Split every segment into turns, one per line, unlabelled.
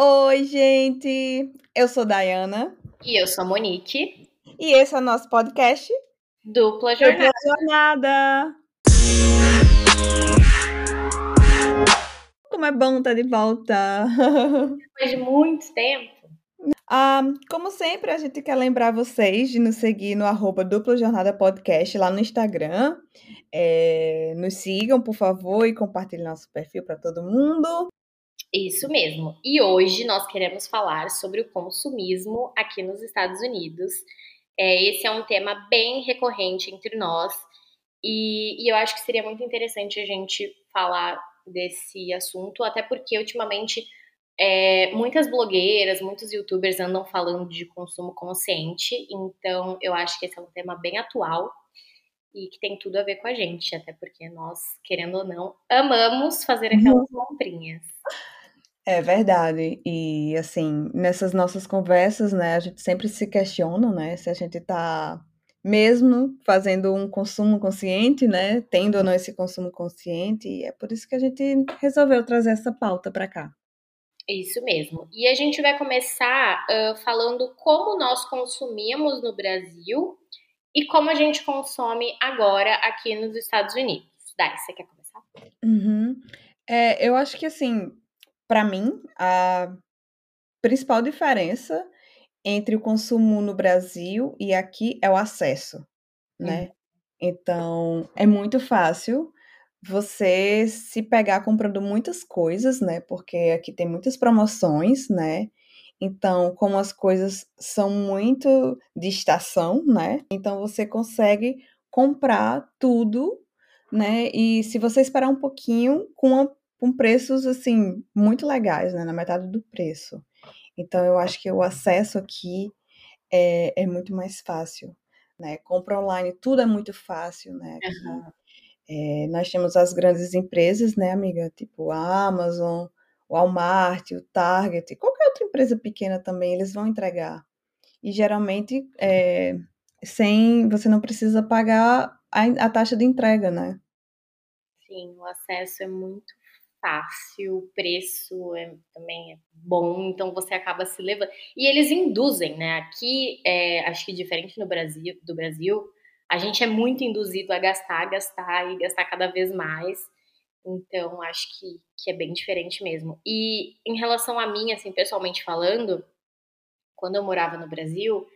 Oi, gente! Eu sou Dayana.
E eu sou a Monique.
E esse é o nosso podcast
Dupla Jornada.
Dupla Jornada. Como é bom estar de volta!
Depois de muito tempo.
Ah, como sempre, a gente quer lembrar vocês de nos seguir no arroba Dupla Jornada Podcast lá no Instagram. É, nos sigam, por favor, e compartilhem nosso perfil para todo mundo.
Isso mesmo. E hoje nós queremos falar sobre o consumismo aqui nos Estados Unidos. É, esse é um tema bem recorrente entre nós e, e eu acho que seria muito interessante a gente falar desse assunto, até porque ultimamente é, muitas blogueiras, muitos youtubers andam falando de consumo consciente, então eu acho que esse é um tema bem atual e que tem tudo a ver com a gente, até porque nós, querendo ou não, amamos fazer aquelas uhum. comprinhas.
É verdade. E assim, nessas nossas conversas, né, a gente sempre se questiona, né, se a gente está mesmo fazendo um consumo consciente, né, tendo ou não esse consumo consciente, e é por isso que a gente resolveu trazer essa pauta para cá.
Isso mesmo. E a gente vai começar uh, falando como nós consumíamos no Brasil e como a gente consome agora aqui nos Estados Unidos. Dai, você quer começar?
Uhum. É, eu acho que assim, para mim, a principal diferença entre o consumo no Brasil e aqui é o acesso, né? Uhum. Então, é muito fácil você se pegar comprando muitas coisas, né? Porque aqui tem muitas promoções, né? Então, como as coisas são muito de estação, né? Então você consegue comprar tudo, né? E se você esperar um pouquinho, com uma com preços assim muito legais, né, na metade do preço. Então eu acho que o acesso aqui é, é muito mais fácil, né? Compra online, tudo é muito fácil, né? Uhum. É, nós temos as grandes empresas, né, amiga? Tipo a Amazon, o Walmart, o Target, qualquer outra empresa pequena também, eles vão entregar. E geralmente é, sem você não precisa pagar a, a taxa de entrega, né?
Sim, o acesso é muito fácil, o preço é, também é bom, então você acaba se levando. E eles induzem, né? Aqui, é, acho que diferente no Brasil, do Brasil, a gente é muito induzido a gastar, gastar e gastar cada vez mais. Então, acho que, que é bem diferente mesmo. E em relação a mim, assim, pessoalmente falando, quando eu morava no Brasil,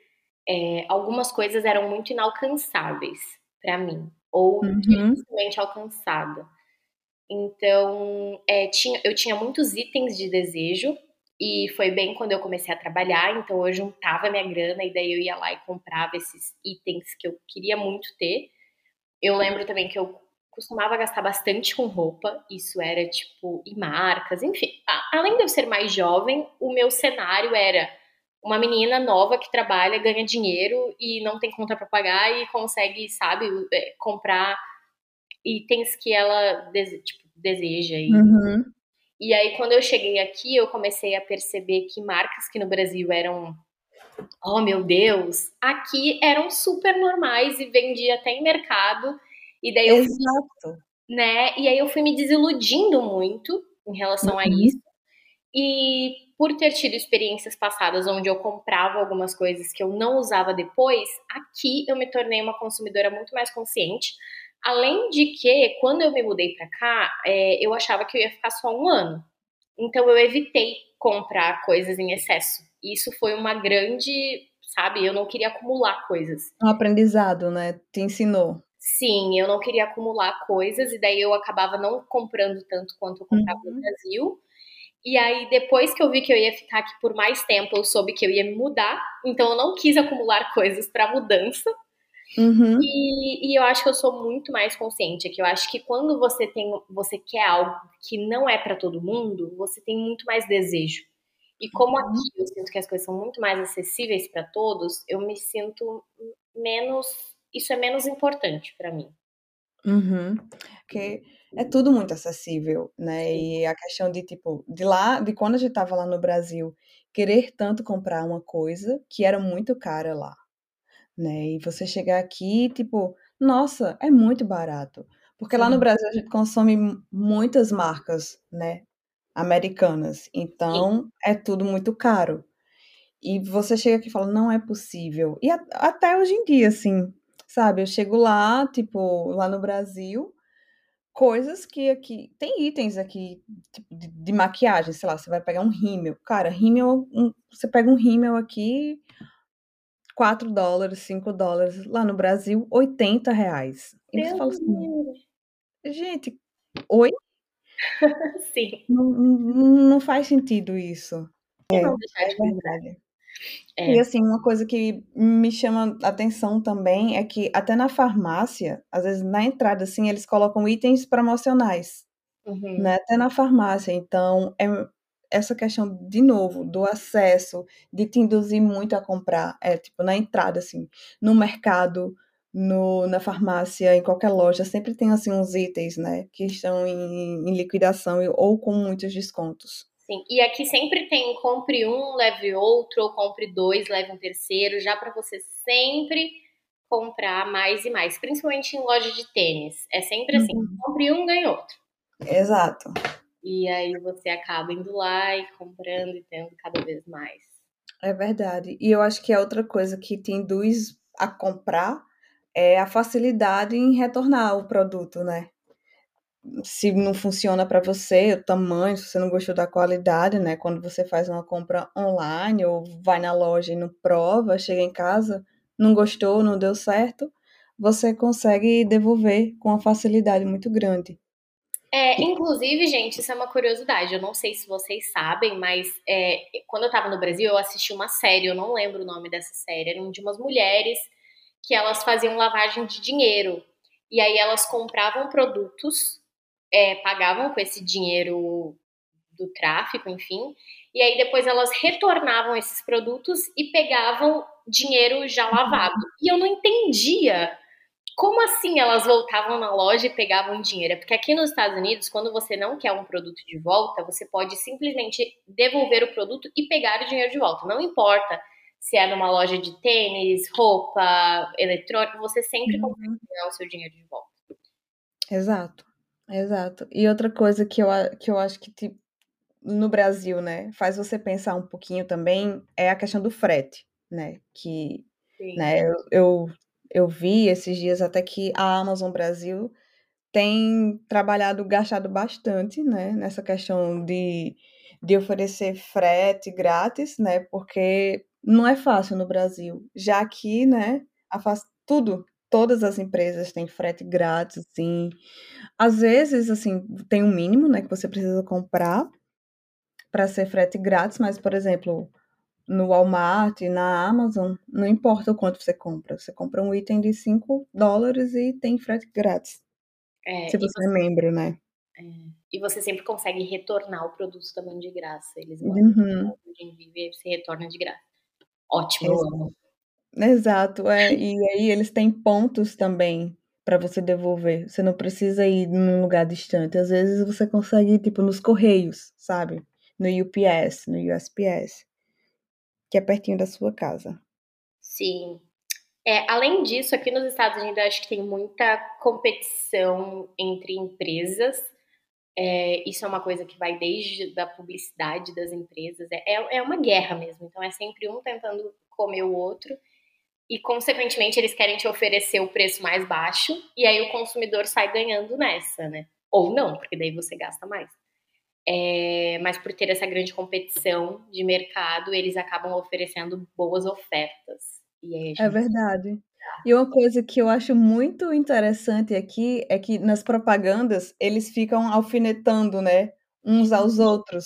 é, algumas coisas eram muito inalcançáveis para mim, ou uhum. dificilmente alcançada. Então, é, tinha, eu tinha muitos itens de desejo e foi bem quando eu comecei a trabalhar, então eu juntava minha grana e daí eu ia lá e comprava esses itens que eu queria muito ter. Eu lembro também que eu costumava gastar bastante com roupa, isso era tipo, e marcas, enfim. Além de eu ser mais jovem, o meu cenário era uma menina nova que trabalha, ganha dinheiro e não tem conta para pagar e consegue, sabe, é, comprar itens que ela tipo, deseja. E, uhum. e aí, quando eu cheguei aqui, eu comecei a perceber que marcas que no Brasil eram oh meu Deus, aqui eram super normais e vendia até em mercado. E daí eu
Exato.
Fui, né? E aí eu fui me desiludindo muito em relação uhum. a isso. E por ter tido experiências passadas onde eu comprava algumas coisas que eu não usava depois, aqui eu me tornei uma consumidora muito mais consciente. Além de que, quando eu me mudei para cá, é, eu achava que eu ia ficar só um ano. Então eu evitei comprar coisas em excesso. Isso foi uma grande, sabe? Eu não queria acumular coisas.
Um aprendizado, né? Te ensinou.
Sim, eu não queria acumular coisas e daí eu acabava não comprando tanto quanto eu comprava uhum. no Brasil. E aí, depois que eu vi que eu ia ficar aqui por mais tempo, eu soube que eu ia me mudar. Então, eu não quis acumular coisas para mudança. Uhum. E, e, eu acho que eu sou muito mais consciente, que eu acho que quando você tem, você quer algo que não é para todo mundo, você tem muito mais desejo. E como uhum. aqui eu sinto que as coisas são muito mais acessíveis para todos, eu me sinto menos, isso é menos importante para mim.
Uhum. Porque é tudo muito acessível, né? Sim. E a questão de tipo, de lá, de quando a gente tava lá no Brasil, querer tanto comprar uma coisa que era muito cara lá né? E você chegar aqui, tipo, nossa, é muito barato. Porque lá no Brasil a gente consome muitas marcas, né? americanas. Então, é tudo muito caro. E você chega aqui e fala, não é possível. E a- até hoje em dia, assim, sabe? Eu chego lá, tipo, lá no Brasil, coisas que aqui. Tem itens aqui tipo, de, de maquiagem, sei lá, você vai pegar um rímel. Cara, rímel, um- você pega um rímel aqui, 4 dólares, 5 dólares. Lá no Brasil, 80 reais. E você
Deus
fala assim, gente, oi?
Sim.
Não, não, faz sentido isso. É, é
comprar.
verdade.
É.
E assim, uma coisa que me chama atenção também é que até na farmácia, às vezes na entrada, assim, eles colocam itens promocionais,
Uhum.
né? Até na farmácia. Então, é essa questão, de novo, do acesso, de te induzir muito a comprar, é tipo, na entrada, assim, no mercado, no, na farmácia, em qualquer loja, sempre tem, assim, uns itens, né? Que estão em, em liquidação ou com muitos descontos.
Sim. E aqui sempre tem compre um, leve outro, ou compre dois, leve um terceiro, já para você sempre comprar mais e mais, principalmente em loja de tênis. É sempre assim,
Uhum.
compre um, ganhe outro.
Exato.
E aí você acaba indo lá e comprando e tendo cada vez mais.
É verdade. E eu acho que é outra coisa que te induz a comprar é a facilidade em retornar o produto, né? Se não funciona para você, o tamanho, se você não gostou da qualidade, né? Quando você faz uma compra online ou vai na loja e não prova, chega em casa, não gostou, não deu certo, você consegue devolver com uma facilidade muito grande.
É, inclusive, gente, isso é uma curiosidade. Eu não sei se vocês sabem, mas é, quando eu tava no Brasil, eu assisti uma série, eu não lembro o nome dessa série, era de umas mulheres que elas faziam lavagem de dinheiro. E aí elas compravam produtos, é, pagavam com esse dinheiro do tráfico, enfim, e aí depois elas retornavam esses produtos e pegavam dinheiro já lavado. E eu não entendia como assim elas voltavam na loja e pegavam dinheiro? É porque aqui nos Estados Unidos, quando você não quer um produto de volta, você pode simplesmente devolver o produto e pegar o dinheiro de volta. Não importa se é numa loja de tênis, roupa, eletrônico, você sempre
Uhum.
consegue ganhar o seu dinheiro de volta.
Exato, exato. E outra coisa que eu, que eu acho que tipo, no Brasil, né, faz você pensar um pouquinho também é a questão do frete, né? Que,
Sim.
né, eu, eu, eu vi esses dias até que a Amazon Brasil tem trabalhado, gastado bastante, né, nessa questão de, de oferecer frete grátis, né? Porque não é fácil no Brasil. Já aqui, né, a faz tudo, todas as empresas têm frete grátis, assim. Às vezes, assim, tem um mínimo, né, que você precisa comprar para ser frete grátis, mas, por exemplo, no Walmart, na Amazon, não importa o quanto você compra. Você compra um item de 5 dólares e tem frete grátis.
É,
Se
e,
você é membro, né?
é, e você sempre consegue retornar o produto também de graça. Eles mandam
Uhum.
de envio e você retorna de graça. Ótimo,
Exato.
amo.
Exato, é. E aí eles têm pontos também para você devolver. Você não precisa ir num lugar distante. Às vezes você consegue ir, tipo, nos Correios, sabe? No UPS, no USPS, que é pertinho da sua casa.
Sim. É, além disso, aqui nos Estados Unidos acho que tem muita competição entre empresas. É, isso é uma coisa que vai desde da publicidade das empresas. É, é, é uma guerra mesmo. Então é sempre um tentando comer o outro. E, consequentemente, eles querem te oferecer o preço mais baixo. E aí o consumidor sai ganhando nessa, né? Ou não, porque daí você gasta mais. É, mas por ter essa grande competição de mercado, eles acabam oferecendo boas ofertas. E
É
gente
verdade. E uma coisa que eu acho muito interessante aqui é que nas propagandas eles ficam alfinetando, né, uns aos outros,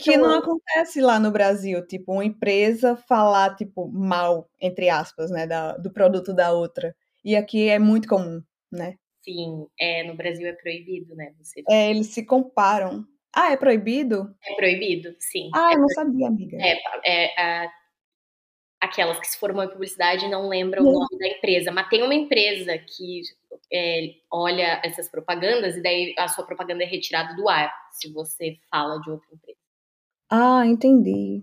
que
Então,
não acontece lá no Brasil, tipo, uma empresa falar, tipo, mal, entre aspas, né, da, do produto da outra. E aqui é muito comum, né?
sim, é, no Brasil é proibido, né? Você
É, eles se comparam. Ah, é proibido?
é proibido, sim.
Ah, eu não sabia, amiga.
É, é, a- aquelas que se formam em publicidade não lembram o nome da empresa, mas tem uma empresa que é, olha essas propagandas e daí a sua propaganda é retirada do ar se você fala de outra empresa.
Ah, entendi.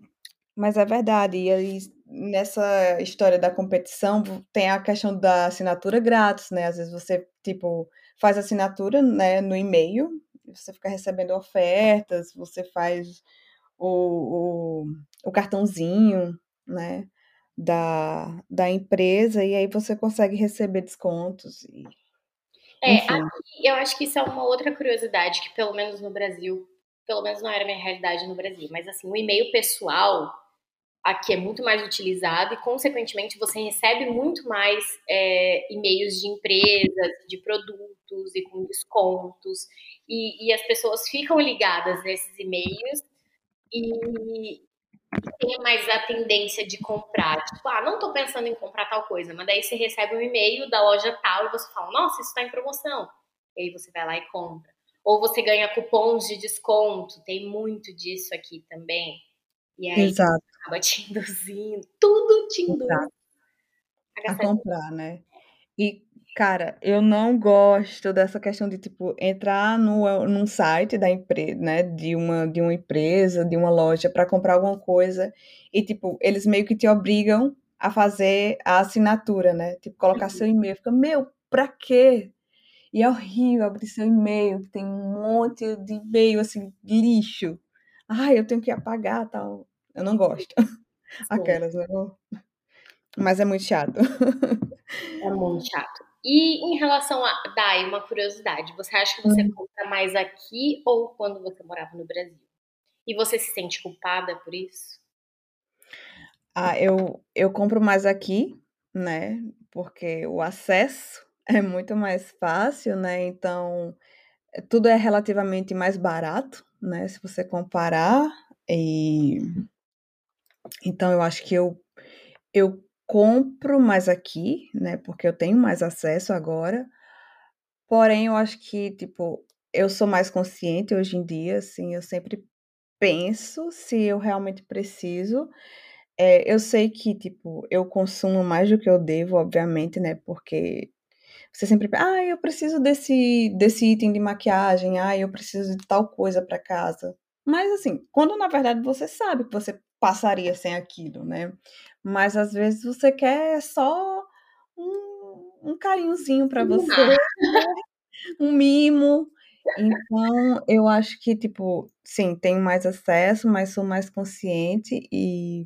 Mas é verdade. E aí, nessa história da competição, tem a questão da assinatura grátis, né? Às vezes você, tipo, faz assinatura, né, no e-mail, você fica recebendo ofertas, você faz o, o, o cartãozinho, né? Da, da empresa, e aí você consegue receber descontos. E,
é, aqui, eu acho que isso é uma outra curiosidade que, pelo menos no Brasil, pelo menos não era minha realidade no Brasil, mas assim, o e-mail pessoal aqui é muito mais utilizado e, consequentemente, você recebe muito mais é, e-mails de empresas, de produtos e com descontos, e, e as pessoas ficam ligadas nesses e-mails e, tem mais a tendência de comprar. Tipo, ah, não tô pensando em comprar tal coisa, mas daí você recebe um e-mail da loja tal e você fala, nossa, isso tá em promoção. E aí você vai lá e compra. Ou você ganha cupons de desconto, tem muito disso aqui também. E aí
Exato.
Acaba te induzindo, tudo te induz
a, a comprar, né? E, cara, eu não gosto dessa questão de, tipo, entrar no, num site da empresa, né? De uma, de uma empresa, de uma loja, para comprar alguma coisa e, tipo, eles meio que te obrigam a fazer a assinatura, né? Tipo, colocar uhum. seu e-mail. Fica, meu, pra quê? E é horrível abrir seu e-mail, que tem um monte de e-mail, assim, lixo. Ai, eu tenho que apagar tal. Eu não gosto. Sim. Aquelas, né? Mas é muito chato.
É muito chato. E em relação a. Dai, uma curiosidade. Você acha que você hum. compra mais aqui ou quando você morava no Brasil? E você se sente culpada por isso?
Ah, eu, eu compro mais aqui, né? Porque o acesso é muito mais fácil, né? Então, eh, tudo é relativamente mais barato, né? Se você comparar. E... Então, eu acho que eu, eu compro mais aqui, né? Porque eu tenho mais acesso agora. Porém, eu acho que, tipo, eu sou mais consciente hoje em dia, assim, eu sempre penso se eu realmente preciso. É, eu sei que, tipo, eu consumo mais do que eu devo, obviamente, né? Porque você sempre pensa, ah, eu preciso desse, desse item de maquiagem, ah, eu preciso de tal coisa para casa. Mas assim, quando na verdade você sabe que você passaria sem aquilo, né? Mas às vezes você quer só um, um carinhozinho para você, né? um mimo. Então, eu acho que, tipo, sim, tenho mais acesso, mas sou mais consciente e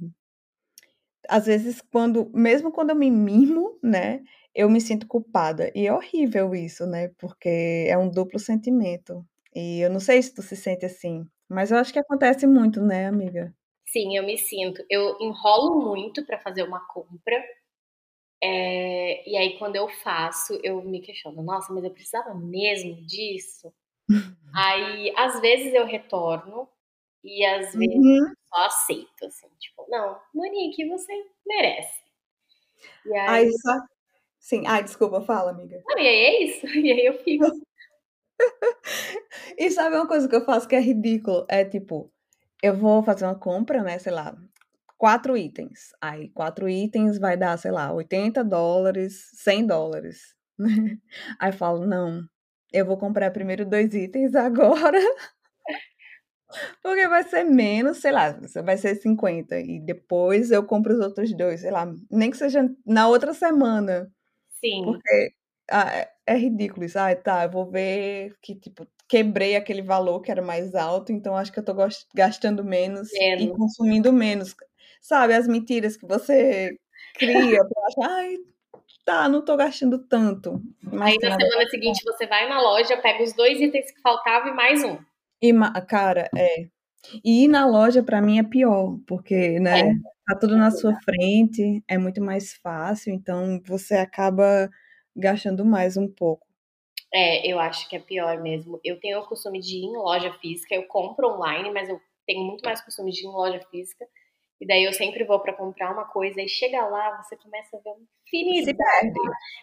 às vezes quando, mesmo quando eu me mimo, né, eu me sinto culpada. E é horrível isso, né? Porque é um duplo sentimento. E eu não sei se tu se sente assim, mas eu acho que acontece muito, né, amiga?
Sim, eu me sinto. Eu enrolo muito para fazer uma compra. É, e aí, quando eu faço, eu me questiono: nossa, mas eu precisava mesmo disso? aí, às vezes, eu retorno e às vezes uhum. só aceito. Assim, tipo, não, Monique, você merece.
E aí, aí só, Sim. Ai, desculpa, fala, amiga.
Não, e aí é isso. E aí eu fico.
e sabe uma coisa que eu faço que é ridículo? É tipo, eu vou fazer uma compra, né? Sei lá, quatro itens. Aí, quatro itens vai dar, sei lá, 80 dólares, 100 dólares. Aí falo, não, eu vou comprar primeiro dois itens agora. Porque vai ser menos, sei lá, vai ser 50. E depois eu compro os outros dois, sei lá, nem que seja na outra semana.
Sim.
Porque ah, é, é ridículo isso. Ah, tá, eu vou ver que, tipo, quebrei aquele valor que era mais alto, então acho que eu tô gastando menos, menos. e consumindo menos. Sabe, as mentiras que você cria pra achar, ai, tá, não tô gastando tanto.
Mas Aí na semana seguinte você vai na loja, pega os dois itens que faltavam e mais um.
E, cara, é. E ir na loja para mim é pior, porque, né, é. tá tudo na sua frente, é muito mais fácil, então você acaba gastando mais um pouco.
É, eu acho que é pior mesmo. Eu tenho o costume de ir em loja física, eu compro online, mas eu tenho muito mais costume de ir em loja física. E daí eu sempre vou para comprar uma coisa e chega lá, você começa a ver uma infinidade.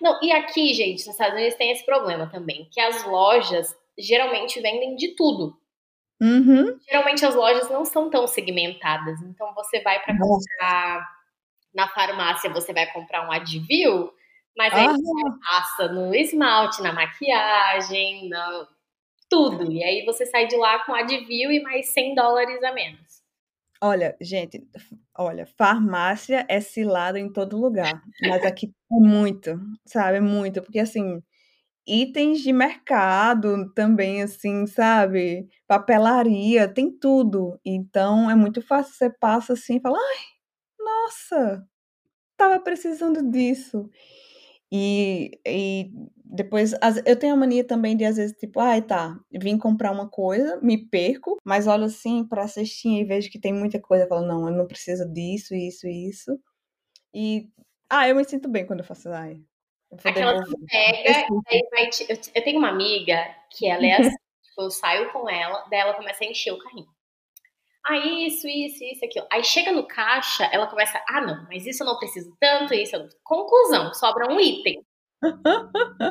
Não, e aqui, gente, nos Estados Unidos tem esse problema também, que as lojas geralmente vendem de tudo.
Uhum.
Geralmente as lojas não são tão segmentadas. Então você vai para comprar na farmácia, você vai comprar um Advil, mas aí você passa no esmalte, na maquiagem, no tudo. E aí você sai de lá com Advil e mais 100 dólares a menos.
Olha, gente, olha, farmácia é cilada em todo lugar, mas aqui é muito, sabe? É muito, porque assim, itens de mercado também, assim, sabe? Papelaria, tem tudo. Então é muito fácil, você passa assim e fala: "Ai, nossa, tava precisando disso". E e depois as eu tenho a mania também de às vezes, tipo: "Ai, tá, vim comprar uma coisa, me perco, mas olho assim pra cestinha e vejo que tem muita coisa, eu falo: "Não, eu não preciso disso, isso, isso". E, ah, eu me sinto bem quando eu faço: "Ai, eu
Aquela que
devolver".
pega, vai te eu eu tenho uma amiga que ela é assim, tipo, eu saio com ela, daí ela começa a encher o carrinho. "Ah, isso, isso, isso, aquilo". Aí chega no caixa, ela começa: "Ah, não, mas isso eu não preciso tanto, isso eu não" conclusão, sobra um item.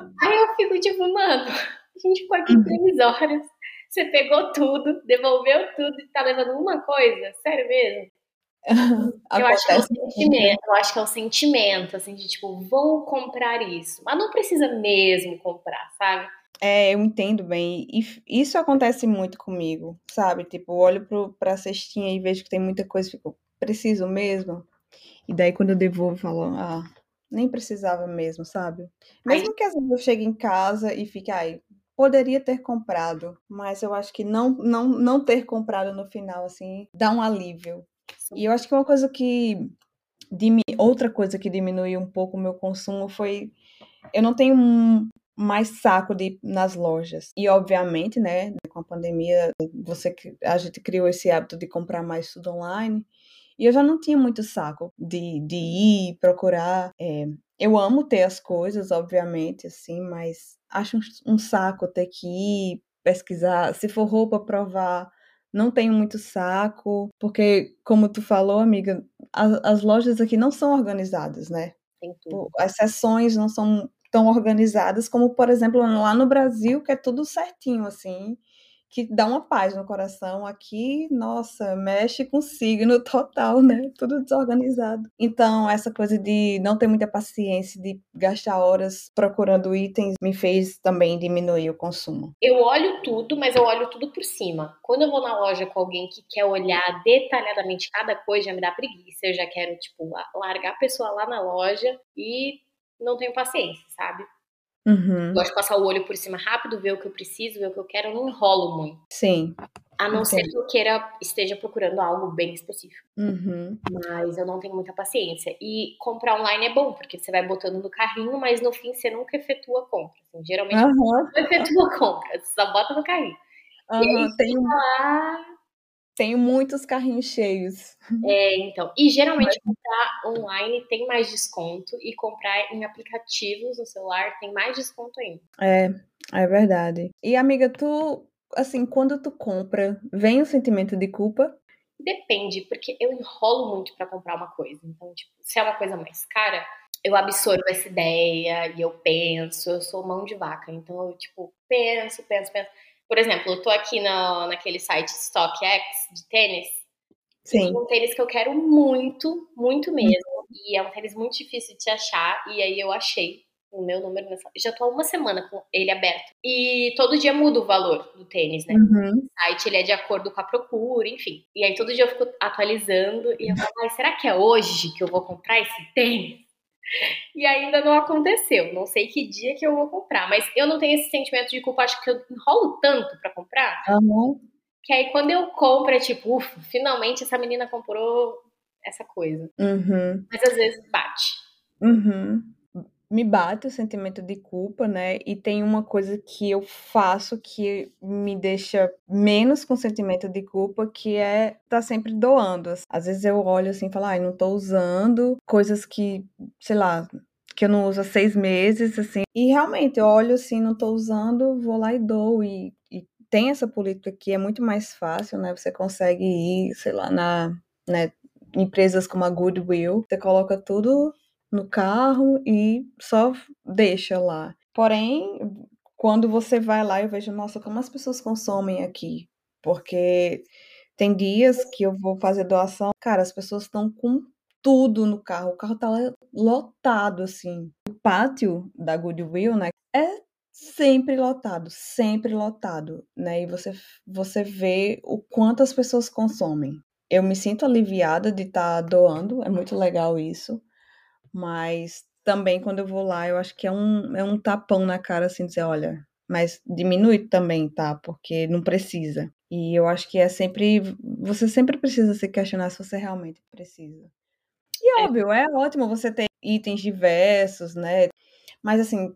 Aí eu fico tipo: "Mano, a gente ficou aqui. 3 horas, você pegou tudo, devolveu tudo e tá levando uma coisa? Sério mesmo?". Eu acho que é o
né?
sentimento, eu acho que é o sentimento, assim, de tipo: "Vou comprar isso", mas não precisa mesmo comprar, sabe?
É, eu entendo bem. E f isso acontece muito comigo, sabe? Tipo, olho para o pra cestinha e vejo que tem muita coisa e fico: "Preciso mesmo?". E daí quando eu devolvo, eu falo: "Ah, nem precisava mesmo", sabe?
Aí
Mesmo que às vezes eu chegue em casa e fique: "Ai, poderia ter comprado", mas eu acho que não não não ter comprado no final, assim, dá um alívio. E eu acho que uma coisa que dimi outra coisa que diminuiu um pouco o meu consumo foi eu não tenho mais saco de ir nas lojas. E obviamente, né, com a pandemia, você a gente criou esse hábito de comprar mais tudo online, e eu já não tinha muito saco de de ir procurar, eh, eu amo ter as coisas, obviamente, assim, mas acho um um saco ter que ir pesquisar, se for roupa provar, não tenho muito saco, porque como tu falou, amiga, as as lojas aqui não são organizadas, né? As seções não são tão organizadas como, por exemplo, lá no Brasil, que é tudo certinho, assim, que dá uma paz no coração. Aqui, nossa, mexe com signo total, né, tudo desorganizado. Então, essa coisa de não ter muita paciência, de gastar horas procurando itens, me fez também diminuir o consumo.
Eu olho tudo, mas eu olho tudo por cima. Quando eu vou na loja com alguém que quer olhar detalhadamente cada coisa, já me dá preguiça, eu já quero, tipo, la largar a pessoa lá na loja e não tenho paciência, sabe?
Uhum.
Gosto de passar o olho por cima rápido, ver o que eu preciso, ver o que eu quero, eu não enrolo muito.
Sim,
A não ser
entendo.
que eu queira esteja procurando algo bem específico.
Uhum.
Mas eu não tenho muita paciência. E comprar online é bom, porque você vai botando no carrinho, mas no fim você nunca efetua a compra, assim, geralmente
Aham.
não efetua a compra, você só bota no carrinho. E aí fica lá
tenho muitos carrinhos cheios.
É, então. E geralmente comprar online tem mais desconto e comprar em aplicativos no celular tem mais desconto ainda.
É, é verdade. E amiga, tu, assim, quando tu compra, vem o sentimento de culpa?
Depende, porque eu enrolo muito pra comprar uma coisa. Então, tipo, se é uma coisa mais cara, eu absorvo essa ideia e eu penso, eu sou mão de vaca. Então eu, tipo, penso, penso, penso. Por exemplo, eu tô aqui no, naquele site StockX de tênis.
Sim.
um tênis que eu quero muito, muito mesmo. E é um tênis muito difícil de achar. E aí eu achei o meu número nessa. Já tô há uma semana com ele aberto. E todo dia muda o valor do tênis, né?
Uhum.
O site ele é de acordo com a procura, enfim. E aí todo dia eu fico atualizando e eu falo, será que é hoje que eu vou comprar esse tênis? E ainda não aconteceu. Não sei que dia que eu vou comprar. Mas eu não tenho esse sentimento de culpa. Acho que eu enrolo tanto pra comprar.
Aham.
Que aí quando eu compro é tipo, ufa, finalmente essa menina comprou essa coisa.
Uhum.
Mas às vezes bate.
Uhum. Me bate o sentimento de culpa, né? E tem uma coisa que eu faço que me deixa menos com sentimento de culpa, que é tá sempre doando. Às vezes eu olho assim e falo, ai, não tô usando coisas que, sei lá, que eu não uso há seis meses, assim. E realmente eu olho assim, não tô usando, vou lá e dou. E, e tem essa política que é muito mais fácil, né? Você consegue ir, sei lá, na né, empresas como a Goodwill, você coloca tudo no carro e só deixa lá. Porém, quando você vai lá, eu vejo, nossa, como as pessoas consomem aqui. Porque tem dias que eu vou fazer doação, cara, as pessoas estão com tudo no carro, o carro tá lotado, assim. O pátio da Goodwill, né, é sempre lotado, sempre lotado, né? E você, você vê o quanto as pessoas consomem. Eu me sinto aliviada de estar tá doando, é muito legal isso mas também quando eu vou lá, eu acho que é um, é um tapão na cara, assim, dizer, olha, mas diminui também, tá? Porque não precisa. E eu acho que é sempre. Você sempre precisa se questionar se você realmente precisa. E é. óbvio, é ótimo você ter itens diversos, né? Mas assim,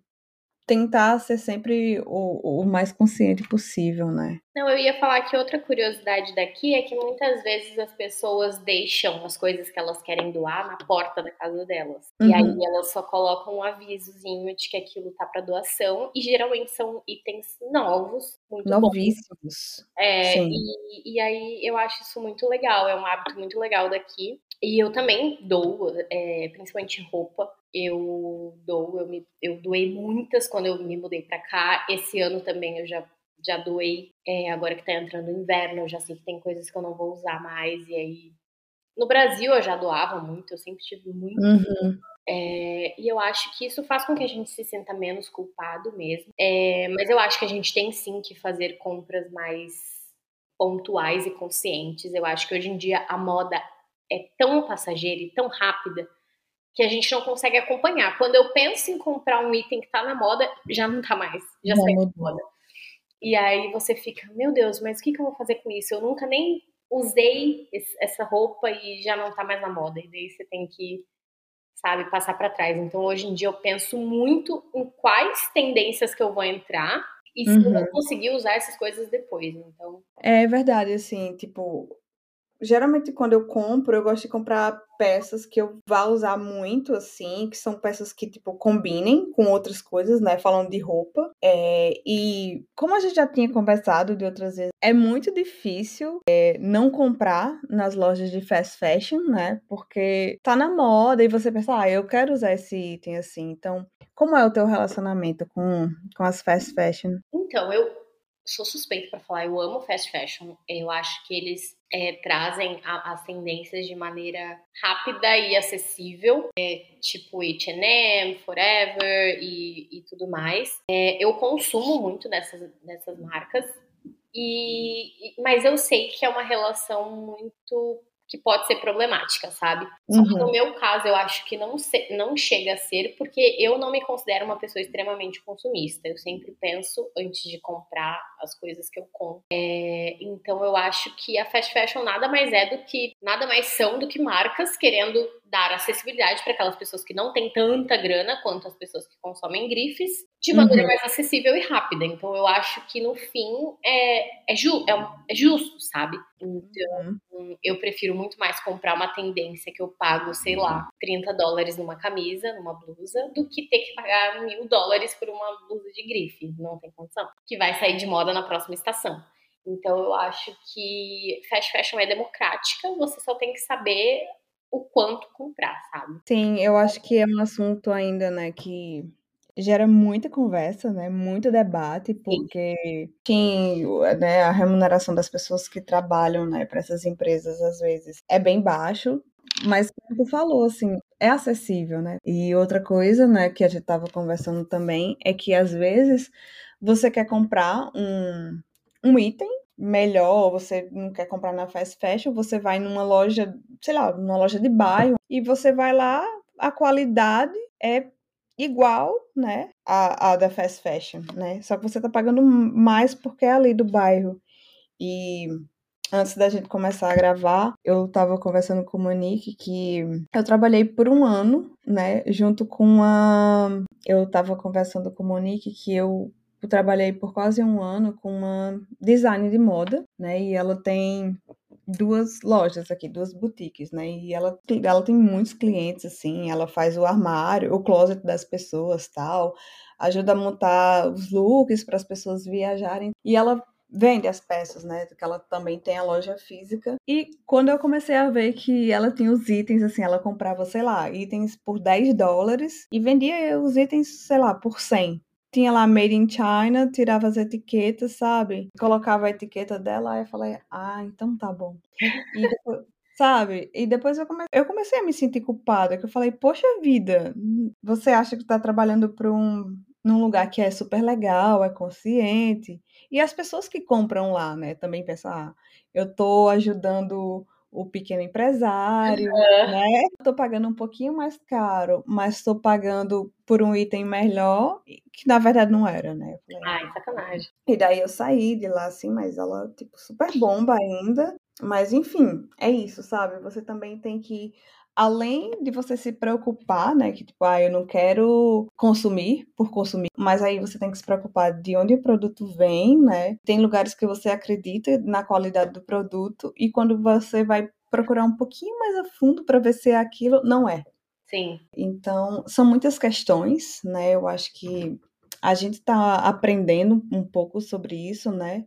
tentar ser sempre o, o mais consciente possível, né?
Não, eu ia falar que outra curiosidade daqui é que muitas vezes as pessoas deixam as coisas que elas querem doar na porta da casa delas. Uhum. E aí uhum. elas só colocam um avisozinho de que aquilo tá para doação e geralmente são itens novos, muito
novíssimos.
Bons. É, e, e aí eu acho isso muito legal, é um hábito muito legal daqui. E eu também dou, é, principalmente roupa. Eu dou, eu, me, eu doei muitas quando eu me mudei para cá. Esse ano também eu já, já doei. É, agora que tá entrando o inverno, eu já sei que tem coisas que eu não vou usar mais. E aí. No Brasil eu já doava muito, eu sempre tive muito. Uhum. É, e eu acho que isso faz com que a gente se sinta menos culpado mesmo. É, mas eu acho que a gente tem sim que fazer compras mais pontuais e conscientes. Eu acho que hoje em dia a moda é tão passageira e tão rápida que a gente não consegue acompanhar. Quando eu penso em comprar um item que tá na moda, já não tá mais, já saiu da moda. E aí você fica, meu Deus, mas o que, que eu vou fazer com isso? Eu nunca nem usei essa roupa e já não tá mais na moda. E daí você tem que, sabe, passar para trás. Então hoje em dia eu penso muito em quais tendências que eu vou entrar e se uhum. eu vou conseguir usar essas coisas depois. Então.
É verdade, assim, tipo, Geralmente, quando eu compro, eu gosto de comprar peças que eu vá usar muito, assim, que são peças que, tipo, combinem com outras coisas, né? Falando de roupa. É, e como a gente já tinha conversado de outras vezes, é muito difícil é, não comprar nas lojas de fast fashion, né? Porque tá na moda e você pensa, ah, eu quero usar esse item assim. Então, como é o teu relacionamento com, com as fast fashion?
Então, eu sou suspeita para falar, eu amo fast fashion. Eu acho que eles é, trazem a, as tendências de maneira rápida e acessível, é, tipo H&M, Forever e, e tudo mais. É, eu consumo muito dessas, marcas, e, mas eu sei que é uma relação muito que pode ser problemática, sabe? Só que no uhum. meu caso, eu acho que não, se, não chega a ser, porque eu não me considero uma pessoa extremamente consumista. Eu sempre penso antes de comprar as coisas que eu compro. É, então eu acho que a fast fashion nada mais é do que nada mais são do que marcas querendo dar acessibilidade para aquelas pessoas que não têm tanta grana quanto as pessoas que consomem grifes de maneira uhum. mais acessível e rápida. Então eu acho que no fim é, é, ju, é, é justo, sabe? Então uhum. eu prefiro muito mais comprar uma tendência que eu pago, sei lá, 30 dólares numa camisa, numa blusa, do que ter que pagar mil dólares por uma blusa de grife. Não tem condição. Que vai sair de moda na próxima estação. Então eu acho que fast fashion é democrática, você só tem que saber o quanto comprar, sabe?
Sim, eu acho que é um assunto ainda, né, que gera muita conversa, né, muito debate, porque quem, né, a remuneração das pessoas que trabalham, né, para essas empresas às vezes é bem baixo, mas como tu falou, assim, é acessível, né? E outra coisa, né, que a gente estava conversando também é que às vezes você quer comprar um, um item melhor, você não quer comprar na fast fashion, você vai numa loja, sei lá, numa loja de bairro e você vai lá, a qualidade é igual, né, a, a da fast fashion, né? Só que você tá pagando mais porque é ali do bairro. E antes da gente começar a gravar, eu tava conversando com o Monique que eu trabalhei por um ano, né, junto com a eu tava conversando com o Monique que eu eu trabalhei por quase um ano com uma design de moda, né? E ela tem duas lojas aqui, duas boutiques, né? E ela, ela tem muitos clientes, assim, ela faz o armário, o closet das pessoas, tal, ajuda a montar os looks para as pessoas viajarem. E ela vende as peças, né? Que ela também tem a loja física. E quando eu comecei a ver que ela tinha os itens, assim, ela comprava, sei lá, itens por 10 dólares e vendia os itens, sei lá, por 100 tinha lá Made in China, tirava as etiquetas, sabe? Colocava a etiqueta dela, e eu falei, ah, então tá bom. E depois, sabe? E depois eu comecei, eu comecei a me sentir culpada, que eu falei, poxa vida, você acha que tá trabalhando para um num lugar que é super legal, é consciente. E as pessoas que compram lá, né, também pensam, ah, eu tô ajudando o pequeno empresário, uhum. né? Estou pagando um pouquinho mais caro, mas estou pagando por um item melhor, que na verdade não era, né?
Falei, Ai, sacanagem.
E daí eu saí de lá, assim, mas ela, tipo, super bomba ainda. Mas enfim, é isso, sabe? Você também tem que além de você se preocupar, né, que tipo, ah, eu não quero consumir por consumir, mas aí você tem que se preocupar de onde o produto vem, né? Tem lugares que você acredita na qualidade do produto e quando você vai procurar um pouquinho mais a fundo para ver se é aquilo, não é.
Sim.
Então, são muitas questões, né? Eu acho que a gente está aprendendo um pouco sobre isso, né?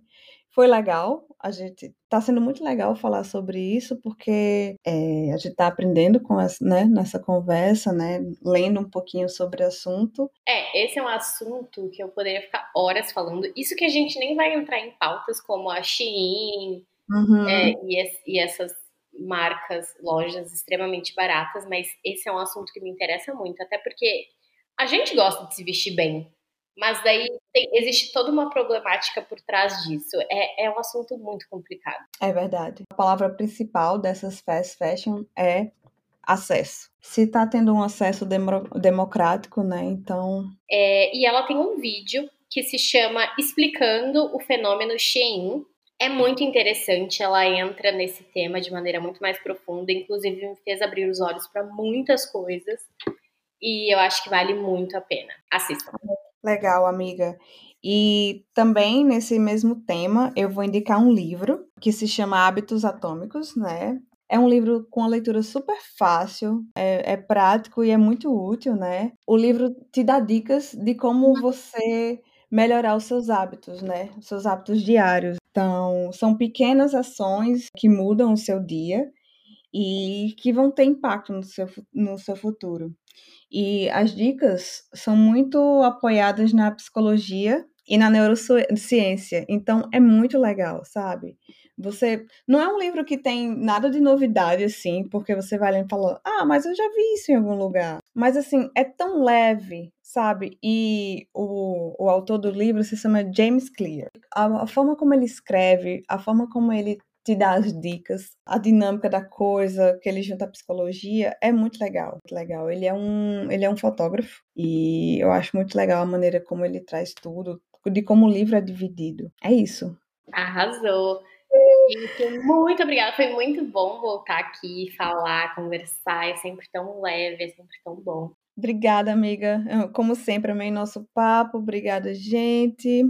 Foi legal, a gente está sendo muito legal falar sobre isso, porque é, a gente está aprendendo com as, né, nessa conversa, né, lendo um pouquinho sobre o assunto.
É, esse é um assunto que eu poderia ficar horas falando. Isso que a gente nem vai entrar em pautas como a Shein uhum. é, e, e essas marcas, lojas extremamente baratas, mas esse é um assunto que me interessa muito, até porque a gente gosta de se vestir bem, mas daí tem, existe toda uma problemática por trás disso. É, é um assunto muito complicado.
É verdade. A palavra principal dessas fast fashion é acesso. Se está tendo um acesso demo, democrático, né? Então.
É, e ela tem um vídeo que se chama Explicando o Fenômeno Shein. É muito interessante, ela entra nesse tema de maneira muito mais profunda, inclusive me fez abrir os olhos para muitas coisas. E eu acho que vale muito a pena. Assistam.
Legal, amiga. E também nesse mesmo tema, eu vou indicar um livro que se chama Hábitos Atômicos, né? É um livro com uma leitura super fácil, é, é, prático e é muito útil, né? O livro te dá dicas de como você melhorar os seus hábitos, né? Os seus hábitos diários. Então, são pequenas ações que mudam o seu dia e que vão ter impacto no seu, no seu futuro. E as dicas são muito apoiadas na psicologia e na neurociência. Então é muito legal, sabe? Você não é um livro que tem nada de novidade assim, porque você vai lendo e fala: "Ah, mas eu já vi isso em algum lugar". Mas assim, é tão leve, sabe? E o, o autor do livro se chama James Clear. A, a forma como ele escreve, a forma como ele te dá as dicas, a dinâmica da coisa, que ele junta a psicologia, é muito legal, muito legal. Ele é um, ele é um fotógrafo e eu acho muito legal a maneira como ele traz tudo, de como o livro é dividido. É isso.
Arrasou. Muito obrigada. Foi muito bom voltar aqui, falar, conversar. É sempre tão leve, é sempre tão bom.
Obrigada, amiga. Como sempre, amei nosso papo. Obrigada, gente.